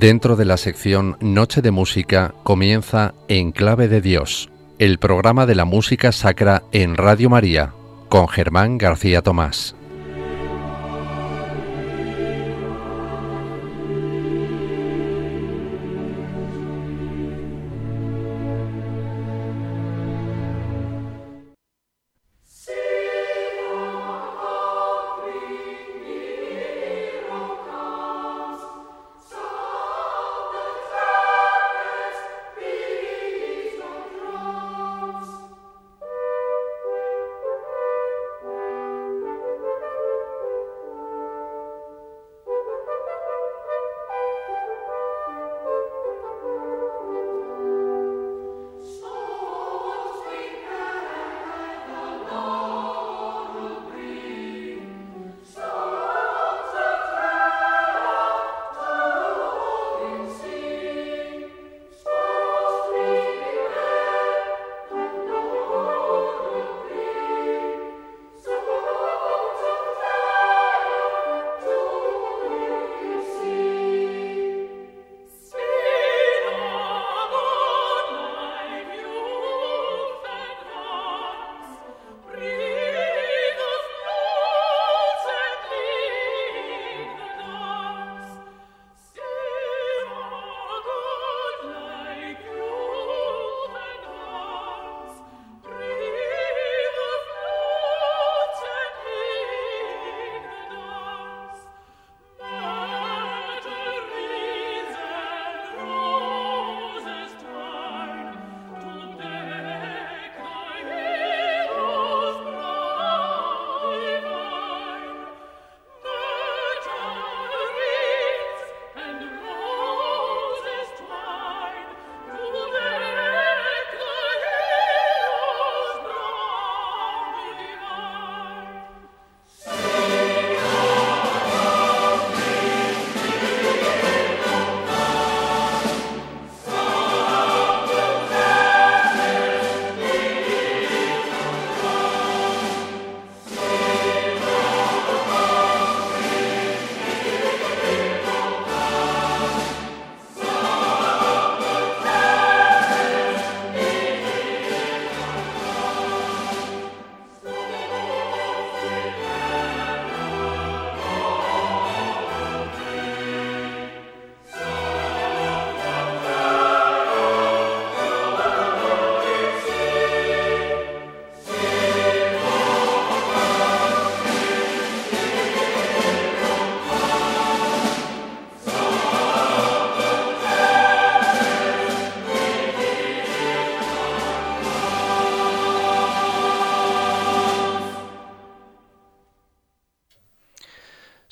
Dentro de la sección Noche de Música comienza En Clave de Dios, el programa de la música sacra en Radio María, con Germán García Tomás.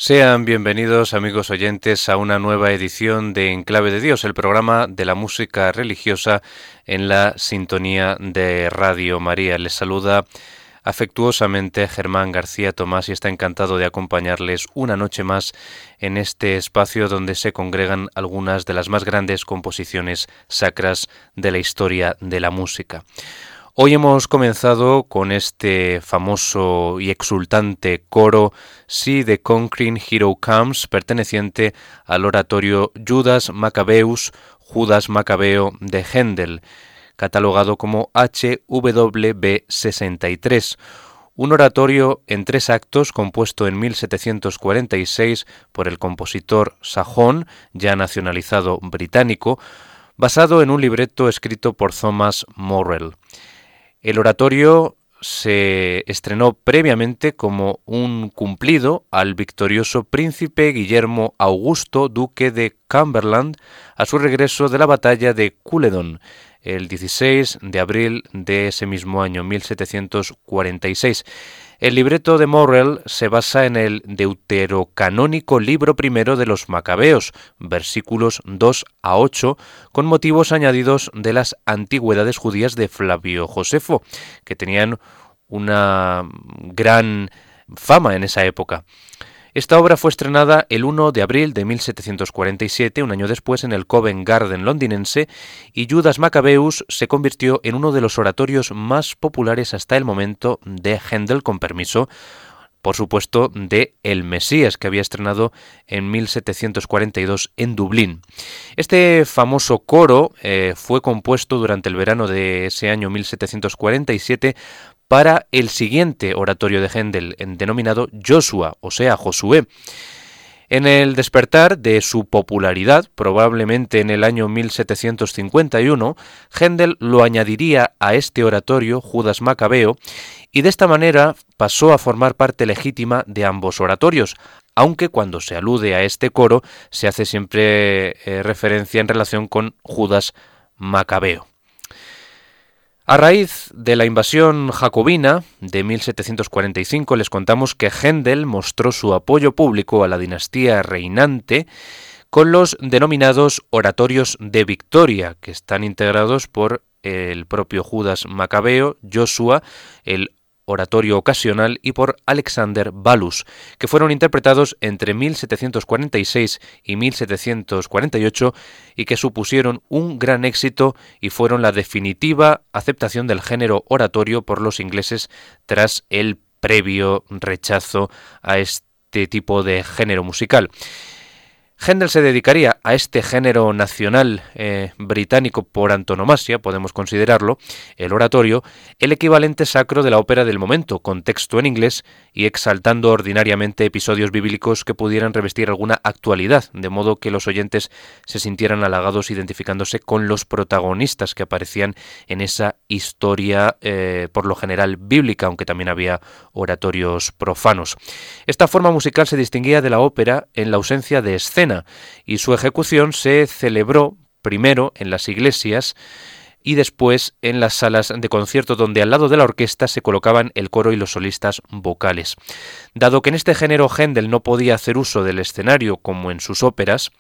Sean bienvenidos amigos oyentes a una nueva edición de Enclave de Dios, el programa de la música religiosa en la sintonía de Radio María. Les saluda afectuosamente Germán García Tomás y está encantado de acompañarles una noche más en este espacio donde se congregan algunas de las más grandes composiciones sacras de la historia de la música. Hoy hemos comenzado con este famoso y exultante coro See the Conquering Hero Comes, perteneciente al oratorio Judas Maccabeus, Judas Macabeo de Händel, catalogado como HWB 63, un oratorio en tres actos compuesto en 1746 por el compositor sajón, ya nacionalizado británico, basado en un libreto escrito por Thomas Morrell. El oratorio se estrenó previamente como un cumplido al victorioso príncipe Guillermo Augusto, duque de Cumberland, a su regreso de la batalla de Culedon, el 16 de abril de ese mismo año, 1746. El libreto de Morrell se basa en el deuterocanónico libro primero de los Macabeos, versículos 2 a 8, con motivos añadidos de las antigüedades judías de Flavio Josefo, que tenían una gran fama en esa época. Esta obra fue estrenada el 1 de abril de 1747, un año después, en el Covent Garden londinense, y Judas Maccabeus se convirtió en uno de los oratorios más populares hasta el momento de Händel, con permiso por supuesto, de El Mesías, que había estrenado en 1742 en Dublín. Este famoso coro eh, fue compuesto durante el verano de ese año 1747 para el siguiente oratorio de Händel, denominado Joshua, o sea, Josué. En el despertar de su popularidad, probablemente en el año 1751, Händel lo añadiría a este oratorio Judas Macabeo y de esta manera pasó a formar parte legítima de ambos oratorios, aunque cuando se alude a este coro se hace siempre eh, referencia en relación con Judas Macabeo. A raíz de la invasión jacobina de 1745 les contamos que Händel mostró su apoyo público a la dinastía reinante con los denominados oratorios de victoria, que están integrados por el propio Judas Macabeo, Joshua, el oratorio ocasional y por Alexander Balus, que fueron interpretados entre 1746 y 1748 y que supusieron un gran éxito y fueron la definitiva aceptación del género oratorio por los ingleses tras el previo rechazo a este tipo de género musical. Händel se dedicaría a este género nacional eh, británico por antonomasia, podemos considerarlo, el oratorio, el equivalente sacro de la ópera del momento, con texto en inglés y exaltando ordinariamente episodios bíblicos que pudieran revestir alguna actualidad, de modo que los oyentes se sintieran halagados identificándose con los protagonistas que aparecían en esa historia, eh, por lo general bíblica, aunque también había oratorios profanos. Esta forma musical se distinguía de la ópera en la ausencia de escena, y su ejecución se celebró primero en las iglesias y después en las salas de concierto donde al lado de la orquesta se colocaban el coro y los solistas vocales. Dado que en este género Händel no podía hacer uso del escenario como en sus óperas,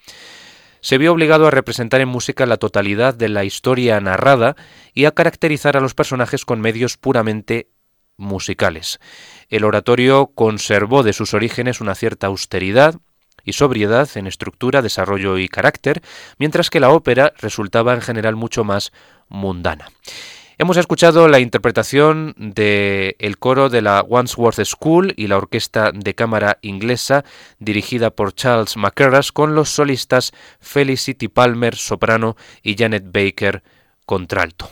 se vio obligado a representar en música la totalidad de la historia narrada y a caracterizar a los personajes con medios puramente musicales. El oratorio conservó de sus orígenes una cierta austeridad, y sobriedad en estructura, desarrollo y carácter, mientras que la ópera resultaba en general mucho más mundana. Hemos escuchado la interpretación del el coro de la Wandsworth School y la orquesta de cámara inglesa dirigida por Charles McCarras con los solistas Felicity Palmer, soprano, y Janet Baker, contralto.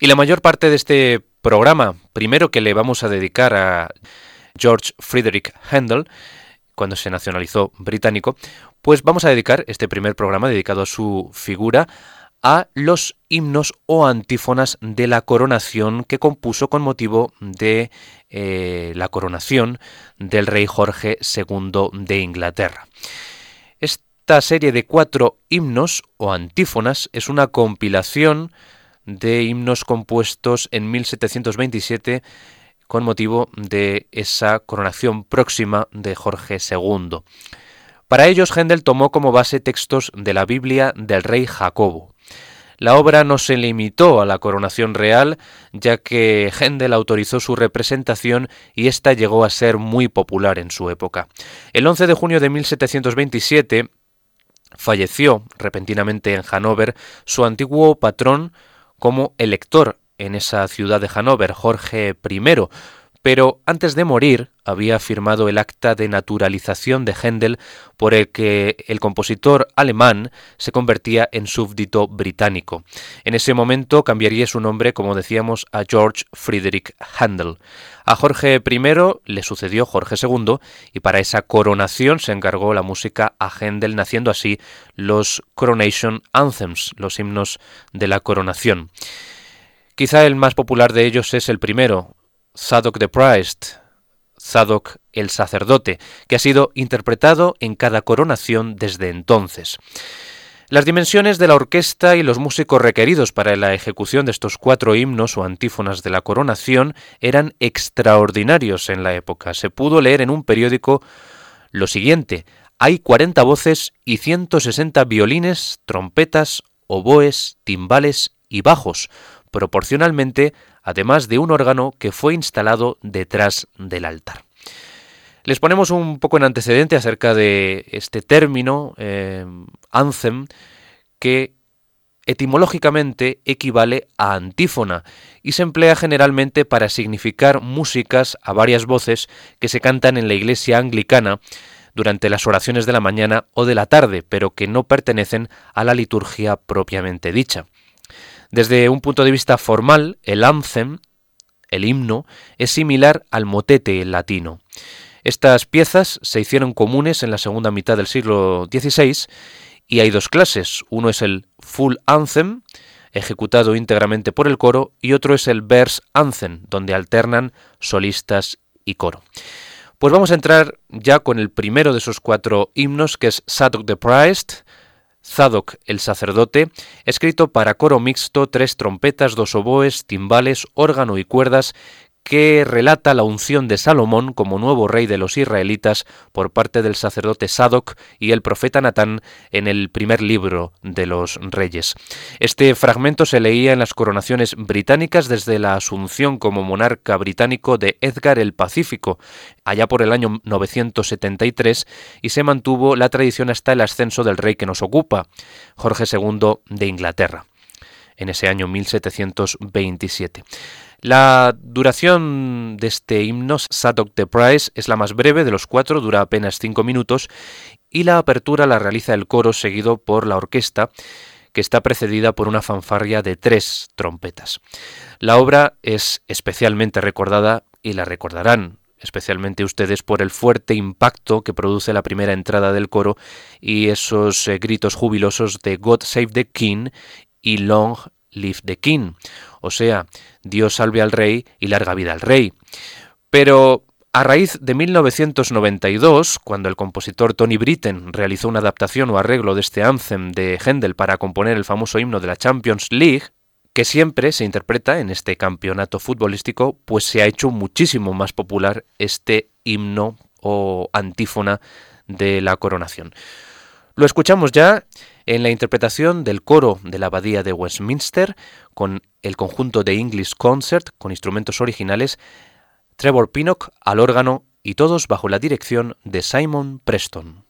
Y la mayor parte de este programa, primero que le vamos a dedicar a George Frederick Handel, cuando se nacionalizó británico, pues vamos a dedicar este primer programa dedicado a su figura a los himnos o antífonas de la coronación que compuso con motivo de eh, la coronación del rey Jorge II de Inglaterra. Esta serie de cuatro himnos o antífonas es una compilación de himnos compuestos en 1727 con motivo de esa coronación próxima de Jorge II. Para ellos, Händel tomó como base textos de la Biblia del rey Jacobo. La obra no se limitó a la coronación real, ya que Händel autorizó su representación y ésta llegó a ser muy popular en su época. El 11 de junio de 1727 falleció repentinamente en Hannover su antiguo patrón como elector en esa ciudad de Hannover, Jorge I, pero antes de morir había firmado el acta de naturalización de Händel por el que el compositor alemán se convertía en súbdito británico. En ese momento cambiaría su nombre, como decíamos, a George Friedrich Händel. A Jorge I le sucedió Jorge II y para esa coronación se encargó la música a Händel, naciendo así los Coronation Anthems, los himnos de la coronación. Quizá el más popular de ellos es el primero, Zadok the Priest, Zadok el sacerdote, que ha sido interpretado en cada coronación desde entonces. Las dimensiones de la orquesta y los músicos requeridos para la ejecución de estos cuatro himnos o antífonas de la coronación eran extraordinarios en la época. Se pudo leer en un periódico lo siguiente, hay 40 voces y 160 violines, trompetas, oboes, timbales y bajos, proporcionalmente, además de un órgano que fue instalado detrás del altar. Les ponemos un poco en antecedente acerca de este término, eh, anthem, que etimológicamente equivale a antífona y se emplea generalmente para significar músicas a varias voces que se cantan en la iglesia anglicana durante las oraciones de la mañana o de la tarde, pero que no pertenecen a la liturgia propiamente dicha. Desde un punto de vista formal, el anthem, el himno, es similar al motete en latino. Estas piezas se hicieron comunes en la segunda mitad del siglo XVI y hay dos clases. Uno es el full anthem, ejecutado íntegramente por el coro, y otro es el verse anthem, donde alternan solistas y coro. Pues vamos a entrar ya con el primero de esos cuatro himnos, que es Zadok the Priest, Zadok el sacerdote, escrito para coro mixto, tres trompetas, dos oboes, timbales, órgano y cuerdas, que relata la unción de Salomón como nuevo rey de los israelitas por parte del sacerdote Sadoc y el profeta Natán en el primer libro de los reyes. Este fragmento se leía en las coronaciones británicas desde la asunción como monarca británico de Edgar el Pacífico, allá por el año 973, y se mantuvo la tradición hasta el ascenso del rey que nos ocupa, Jorge II de Inglaterra, en ese año 1727. La duración de este himno, Sadok the Price, es la más breve de los cuatro, dura apenas cinco minutos, y la apertura la realiza el coro seguido por la orquesta, que está precedida por una fanfarria de tres trompetas. La obra es especialmente recordada y la recordarán especialmente ustedes por el fuerte impacto que produce la primera entrada del coro y esos eh, gritos jubilosos de God Save the King y Long Live the King, o sea, Dios salve al rey y larga vida al rey. Pero a raíz de 1992, cuando el compositor Tony Britten realizó una adaptación o arreglo de este anthem de Händel para componer el famoso himno de la Champions League, que siempre se interpreta en este campeonato futbolístico, pues se ha hecho muchísimo más popular este himno o antífona de la coronación. Lo escuchamos ya en la interpretación del coro de la Abadía de Westminster con el conjunto de English Concert con instrumentos originales, Trevor Pinnock al órgano y todos bajo la dirección de Simon Preston.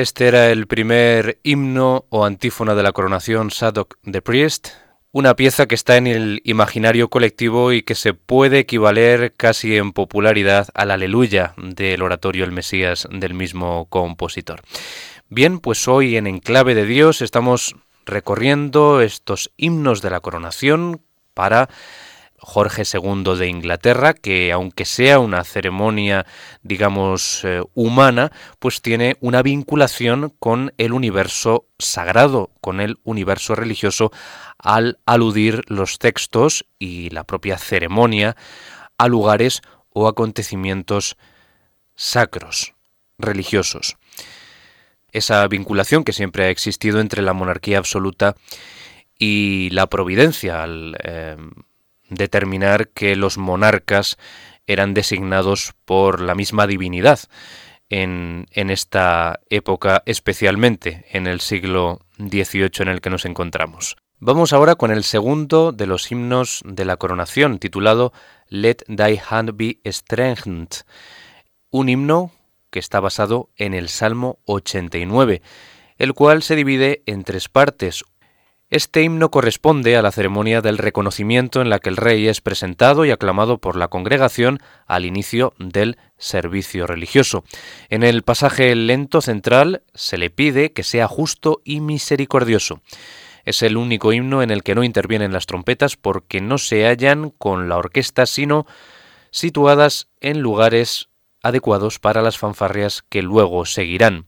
Este era el primer himno o antífona de la coronación Sadok the Priest, una pieza que está en el imaginario colectivo y que se puede equivaler casi en popularidad al aleluya del oratorio El Mesías del mismo compositor. Bien, pues hoy en Enclave de Dios estamos recorriendo estos himnos de la coronación para Jorge II de Inglaterra, que aunque sea una ceremonia, digamos, eh, humana, pues tiene una vinculación con el universo sagrado, con el universo religioso, al aludir los textos y la propia ceremonia a lugares o acontecimientos sacros, religiosos. Esa vinculación que siempre ha existido entre la monarquía absoluta y la providencia, al eh, determinar que los monarcas eran designados por la misma divinidad en, en, esta época, especialmente en el siglo XVIII en el que nos encontramos. Vamos ahora con el segundo de los himnos de la coronación, titulado Let Thy Hand Be Strengthened, un himno que está basado en el Salmo 89, el cual se divide en tres partes, este himno corresponde a la ceremonia del reconocimiento en la que el rey es presentado y aclamado por la congregación al inicio del servicio religioso. En el pasaje lento central se le pide que sea justo y misericordioso. Es el único himno en el que no intervienen las trompetas porque no se hallan con la orquesta, sino situadas en lugares adecuados para las fanfarrias que luego seguirán.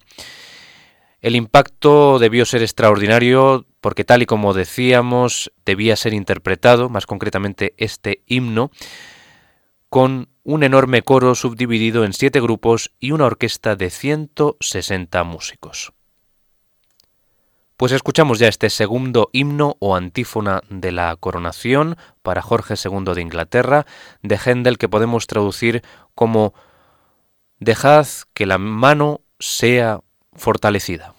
El impacto debió ser extraordinario porque tal y como decíamos, debía ser interpretado, más concretamente este himno, con un enorme coro subdividido en siete grupos y una orquesta de 160 músicos. Pues escuchamos ya este segundo himno o antífona de la coronación para Jorge II de Inglaterra, de Händel, que podemos traducir como Dejad que la mano sea fortalecida.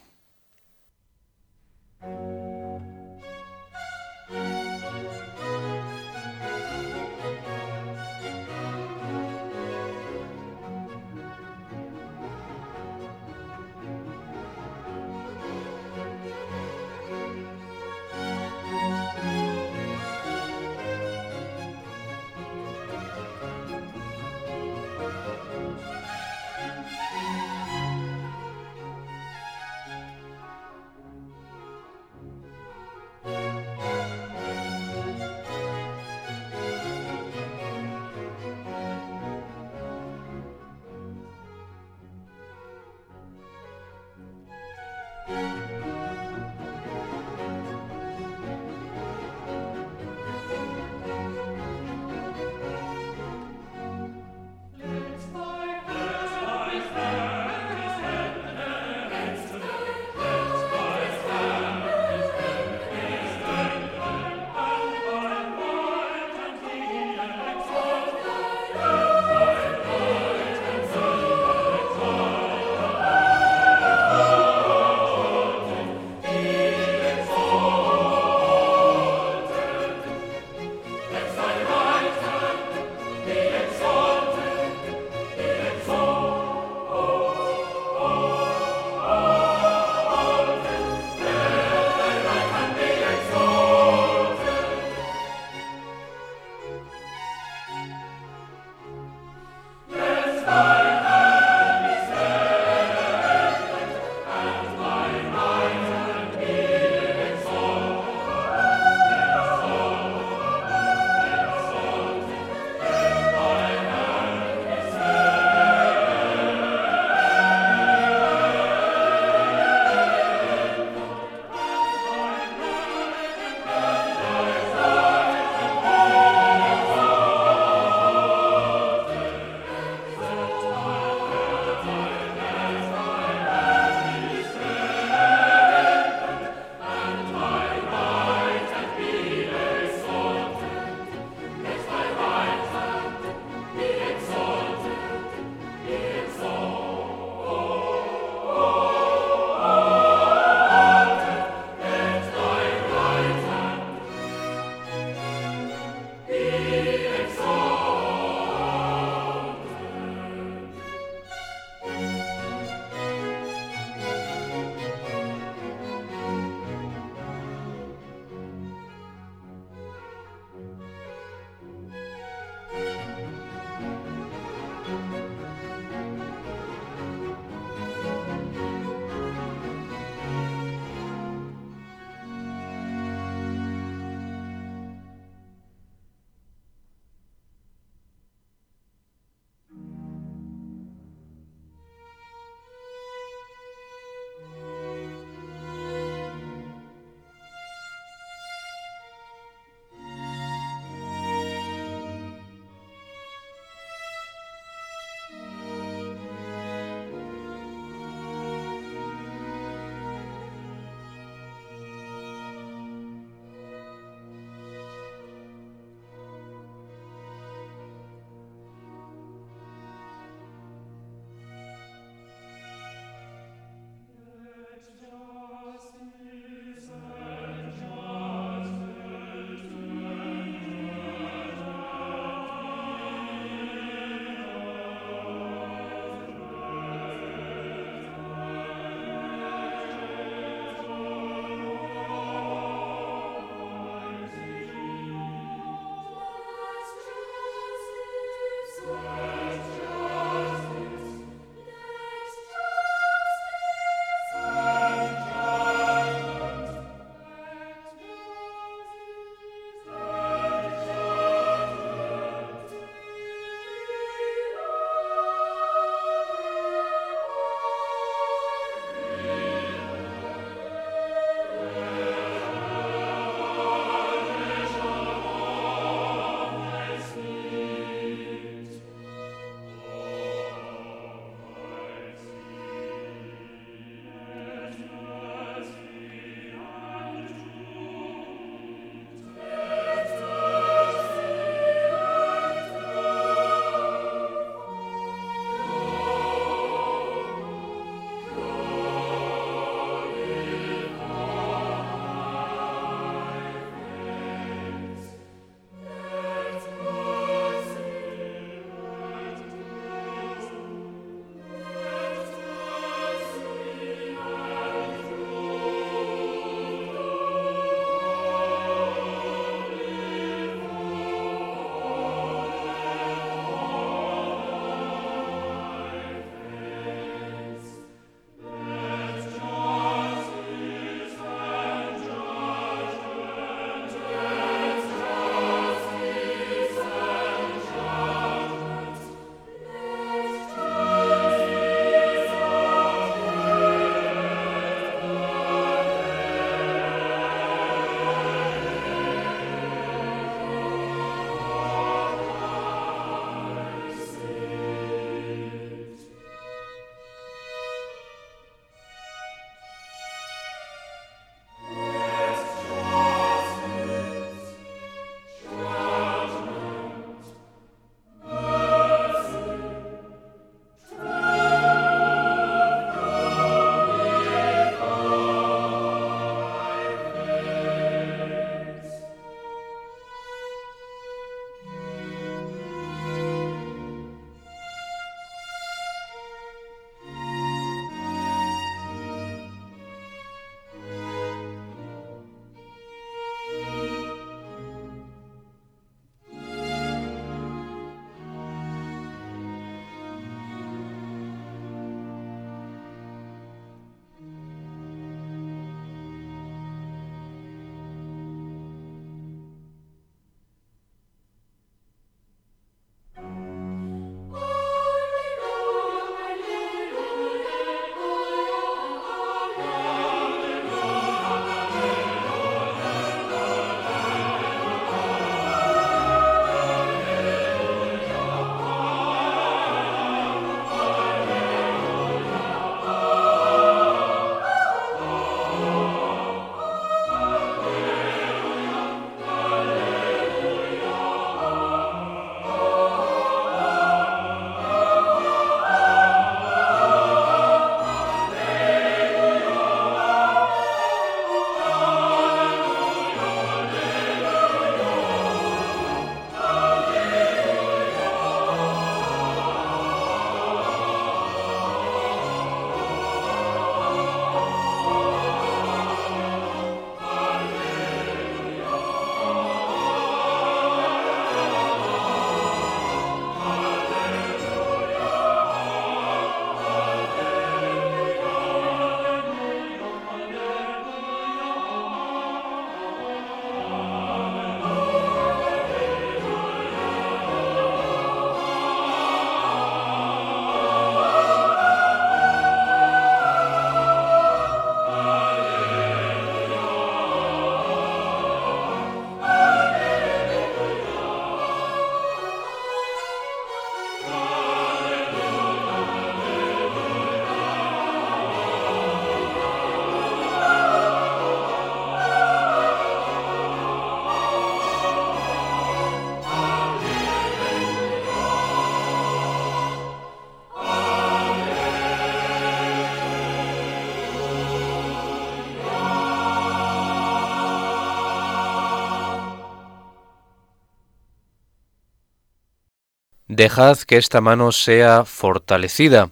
Dejad que esta mano sea fortalecida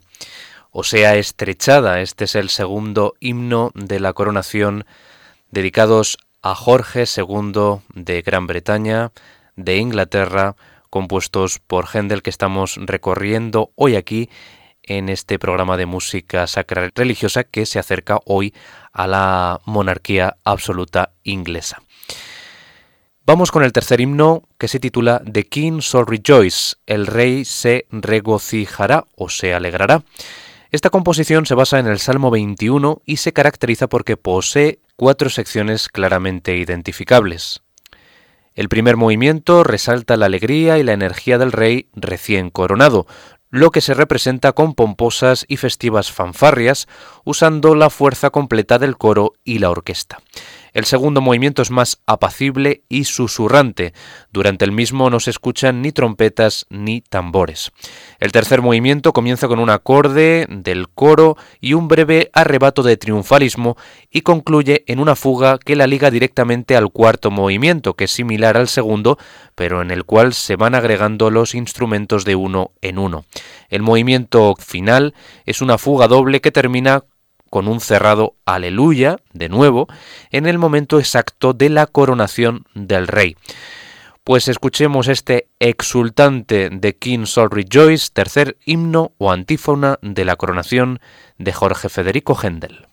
o sea estrechada. Este es el segundo himno de la coronación dedicados a Jorge II de Gran Bretaña, de Inglaterra, compuestos por Händel que estamos recorriendo hoy aquí en este programa de música sacra religiosa que se acerca hoy a la monarquía absoluta inglesa. Vamos con el tercer himno que se titula The King Shall Rejoice, el rey se regocijará o se alegrará. Esta composición se basa en el Salmo 21 y se caracteriza porque posee cuatro secciones claramente identificables. El primer movimiento resalta la alegría y la energía del rey recién coronado, lo que se representa con pomposas y festivas fanfarrias, usando la fuerza completa del coro y la orquesta. El segundo movimiento es más apacible y susurrante. Durante el mismo no se escuchan ni trompetas ni tambores. El tercer movimiento comienza con un acorde del coro y un breve arrebato de triunfalismo y concluye en una fuga que la liga directamente al cuarto movimiento, que es similar al segundo, pero en el cual se van agregando los instrumentos de uno en uno. El movimiento final es una fuga doble que termina con un cerrado aleluya, de nuevo, en el momento exacto de la coronación del rey. Pues escuchemos este exultante de King Sol Rejoice, tercer himno o antífona de la coronación de Jorge Federico Händel.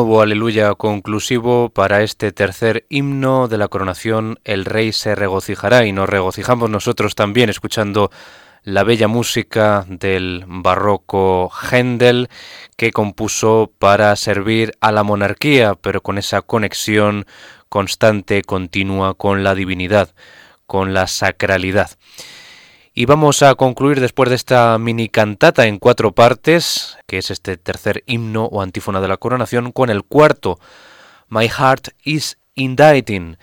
Aleluya conclusivo para este tercer himno de la coronación El Rey se regocijará y nos regocijamos nosotros también escuchando la bella música del barroco Händel que compuso para servir a la monarquía, pero con esa conexión constante, continua con la divinidad, con la sacralidad. Y vamos a concluir después de esta mini cantata en cuatro partes, que es este tercer himno o antífona de la coronación, con el cuarto, My Heart is Indicting,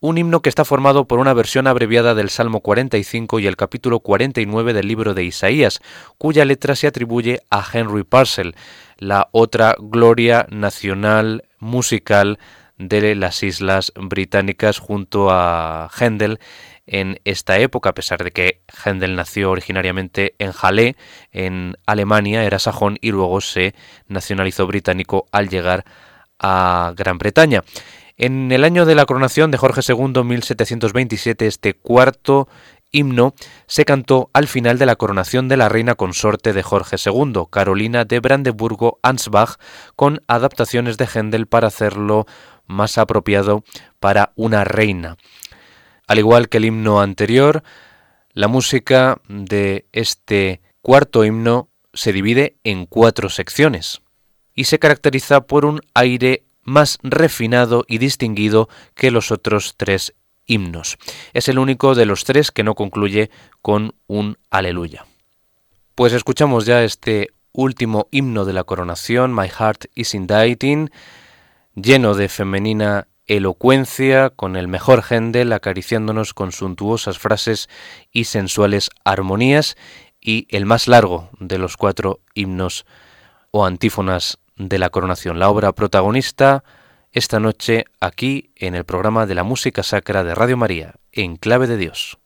un himno que está formado por una versión abreviada del Salmo 45 y el capítulo 49 del libro de Isaías, cuya letra se atribuye a Henry Parcel, la otra gloria nacional musical de las Islas Británicas junto a Händel en esta época, a pesar de que Händel nació originariamente en Halle, en Alemania, era sajón y luego se nacionalizó británico al llegar a Gran Bretaña. En el año de la coronación de Jorge II, 1727, este cuarto himno se cantó al final de la coronación de la reina consorte de Jorge II, Carolina de Brandeburgo-Ansbach, con adaptaciones de Händel para hacerlo más apropiado para una reina. Al igual que el himno anterior, la música de este cuarto himno se divide en cuatro secciones y se caracteriza por un aire más refinado y distinguido que los otros tres himnos. Es el único de los tres que no concluye con un aleluya. Pues escuchamos ya este último himno de la coronación, My Heart is Indicting, lleno de femenina elocuencia, con el mejor Händel acariciándonos con suntuosas frases y sensuales armonías, y el más largo de los cuatro himnos o antífonas de la coronación, la obra protagonista esta noche aquí en el programa de la música sacra de Radio María, en clave de Dios.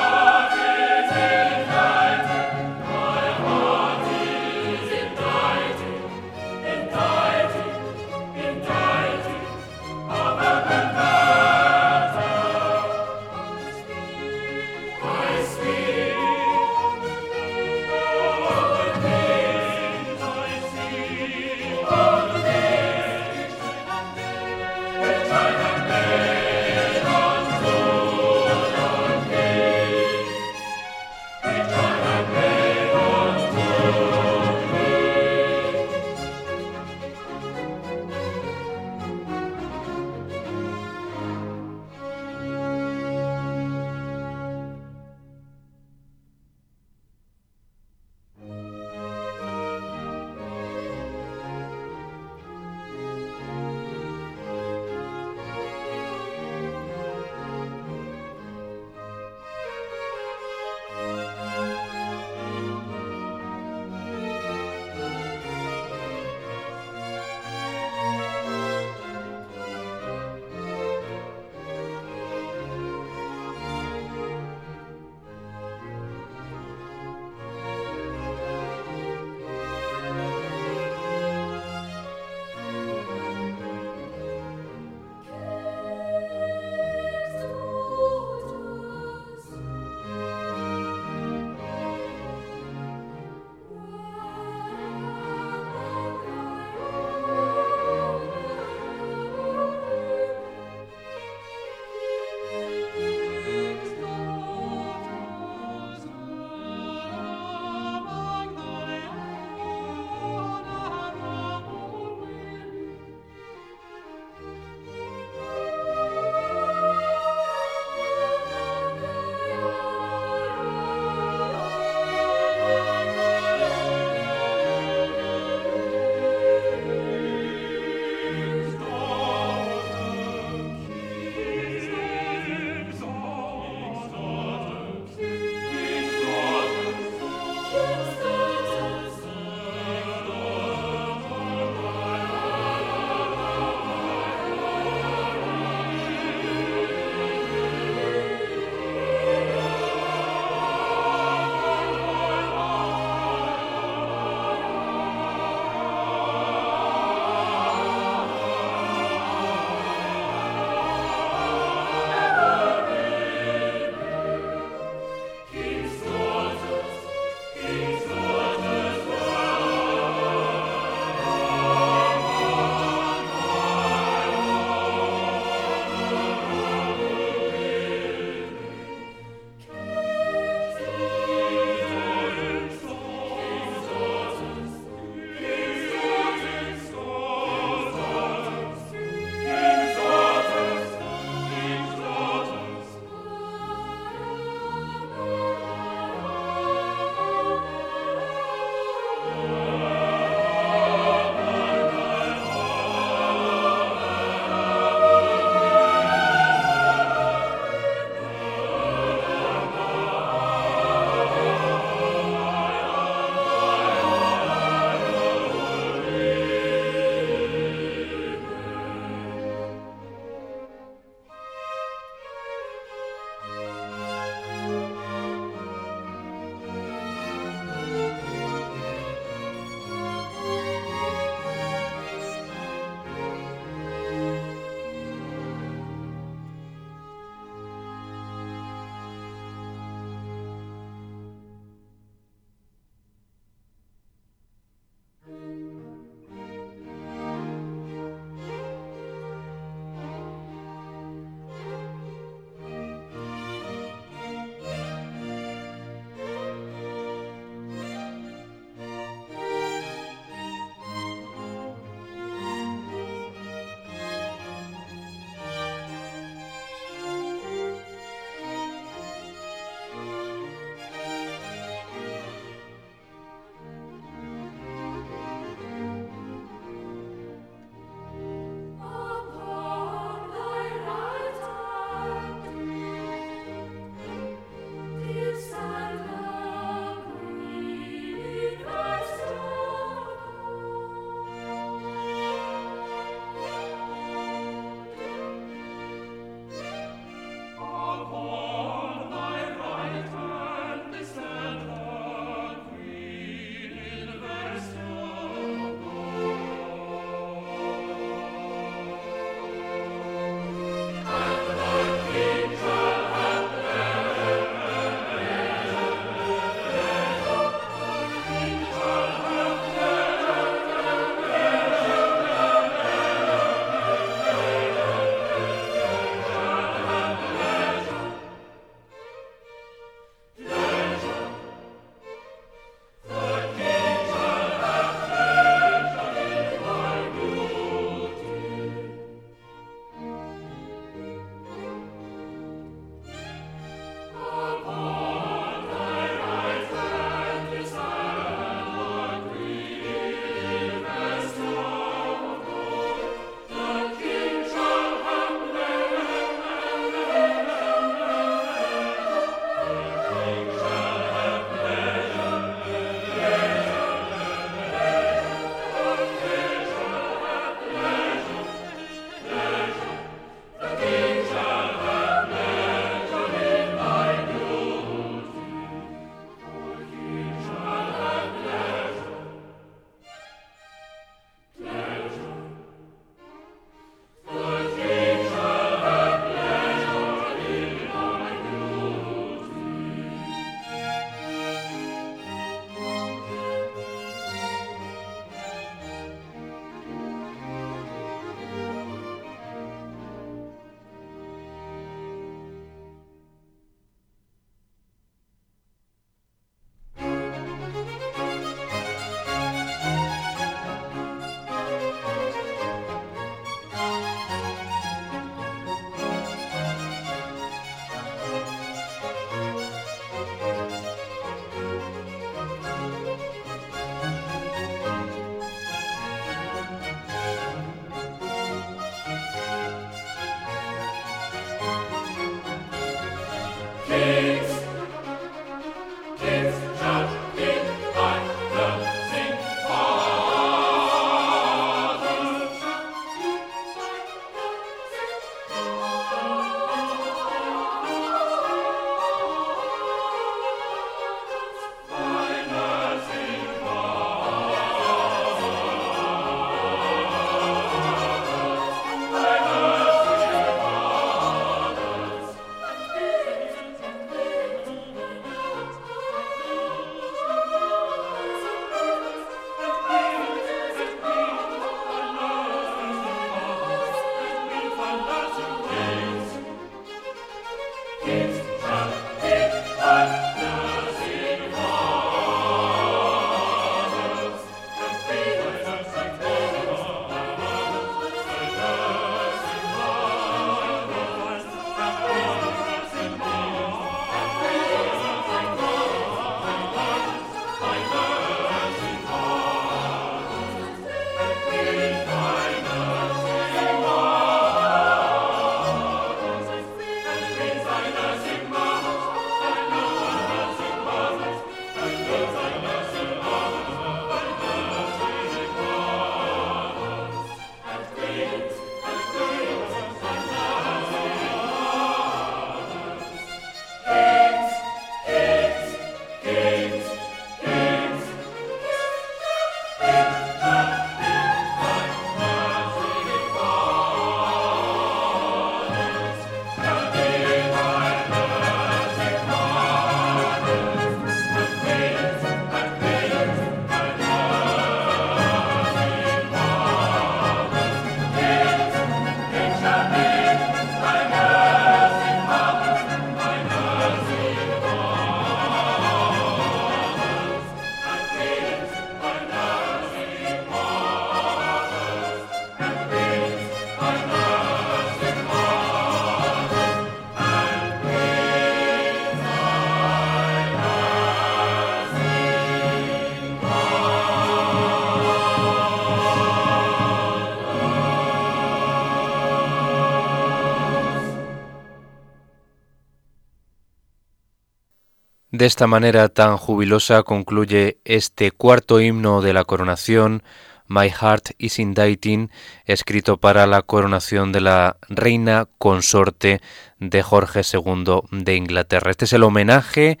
De esta manera tan jubilosa concluye este cuarto himno de la coronación, My Heart is Indicting, escrito para la coronación de la reina consorte de Jorge II de Inglaterra. Este es el homenaje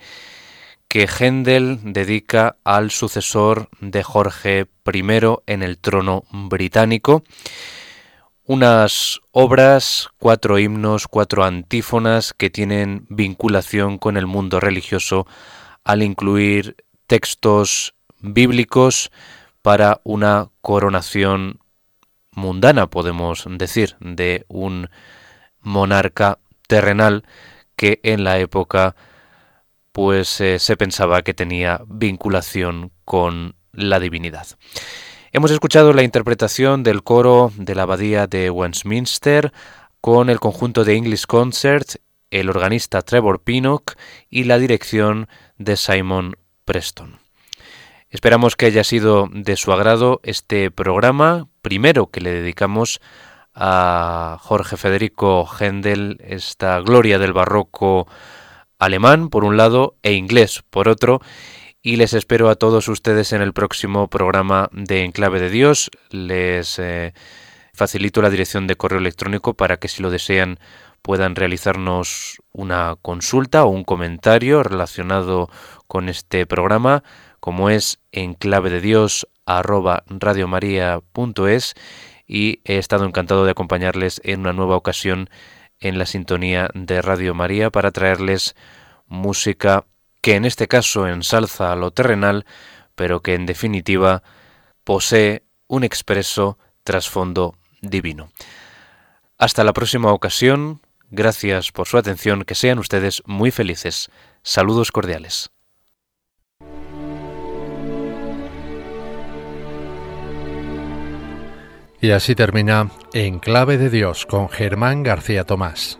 que Händel dedica al sucesor de Jorge I en el trono británico. Unas obras, cuatro himnos, cuatro antífonas que tienen vinculación con el mundo religioso al incluir textos bíblicos para una coronación mundana, podemos decir, de un monarca terrenal que en la época pues eh, se pensaba que tenía vinculación con la divinidad. Hemos escuchado la interpretación del coro de la abadía de Westminster con el conjunto de English Concert, el organista Trevor Pinnock y la dirección de Simon Preston. Esperamos que haya sido de su agrado este programa, primero que le dedicamos a Jorge Federico Händel, esta gloria del barroco alemán por un lado e inglés por otro, y les espero a todos ustedes en el próximo programa de Enclave de Dios. Les eh, facilito la dirección de correo electrónico para que si lo desean puedan realizarnos una consulta o un comentario relacionado con este programa, como es enclave de Dios y he estado encantado de acompañarles en una nueva ocasión en la sintonía de Radio María para traerles música que en este caso ensalza lo terrenal, pero que en definitiva posee un expreso trasfondo divino. Hasta la próxima ocasión, gracias por su atención, que sean ustedes muy felices. Saludos cordiales. Y así termina En Clave de Dios con Germán García Tomás.